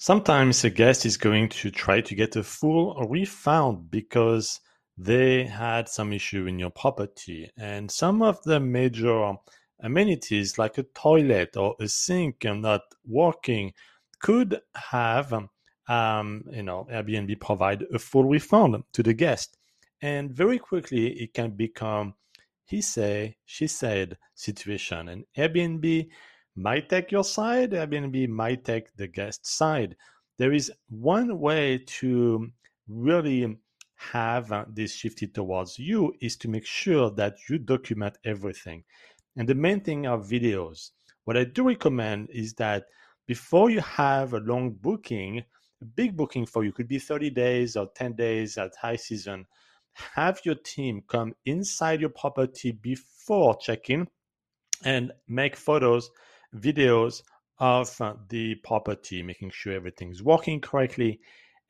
Sometimes a guest is going to try to get a full refund because they had some issue in your property. And some of the major amenities, like a toilet or a sink not working, could have um, you know Airbnb provide a full refund to the guest. And very quickly it can become he say, she said situation. And Airbnb might take your side, Airbnb might take the guest side. There is one way to really have uh, this shifted towards you is to make sure that you document everything. And the main thing are videos. What I do recommend is that before you have a long booking, a big booking for you could be 30 days or 10 days at high season, have your team come inside your property before check-in and make photos videos of uh, the property, making sure everything's working correctly.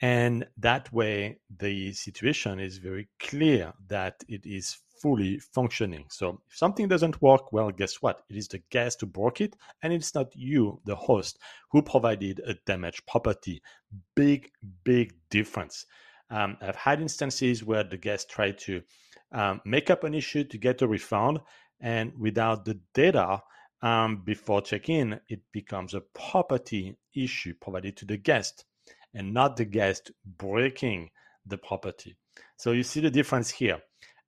And that way, the situation is very clear that it is fully functioning. So if something doesn't work, well, guess what? It is the guest who broke it, and it's not you, the host, who provided a damaged property. Big, big difference. Um, I've had instances where the guest tried to um, make up an issue to get a refund, and without the data, um, before check-in, it becomes a property issue provided to the guest and not the guest breaking the property. So you see the difference here.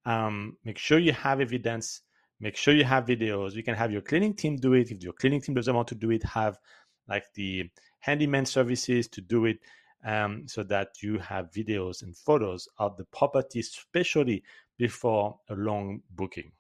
Um, make sure you have evidence. Make sure you have videos. You can have your cleaning team do it. If your cleaning team doesn't want to do it, have like the handyman services to do it um, so that you have videos and photos of the property, especially before a long booking.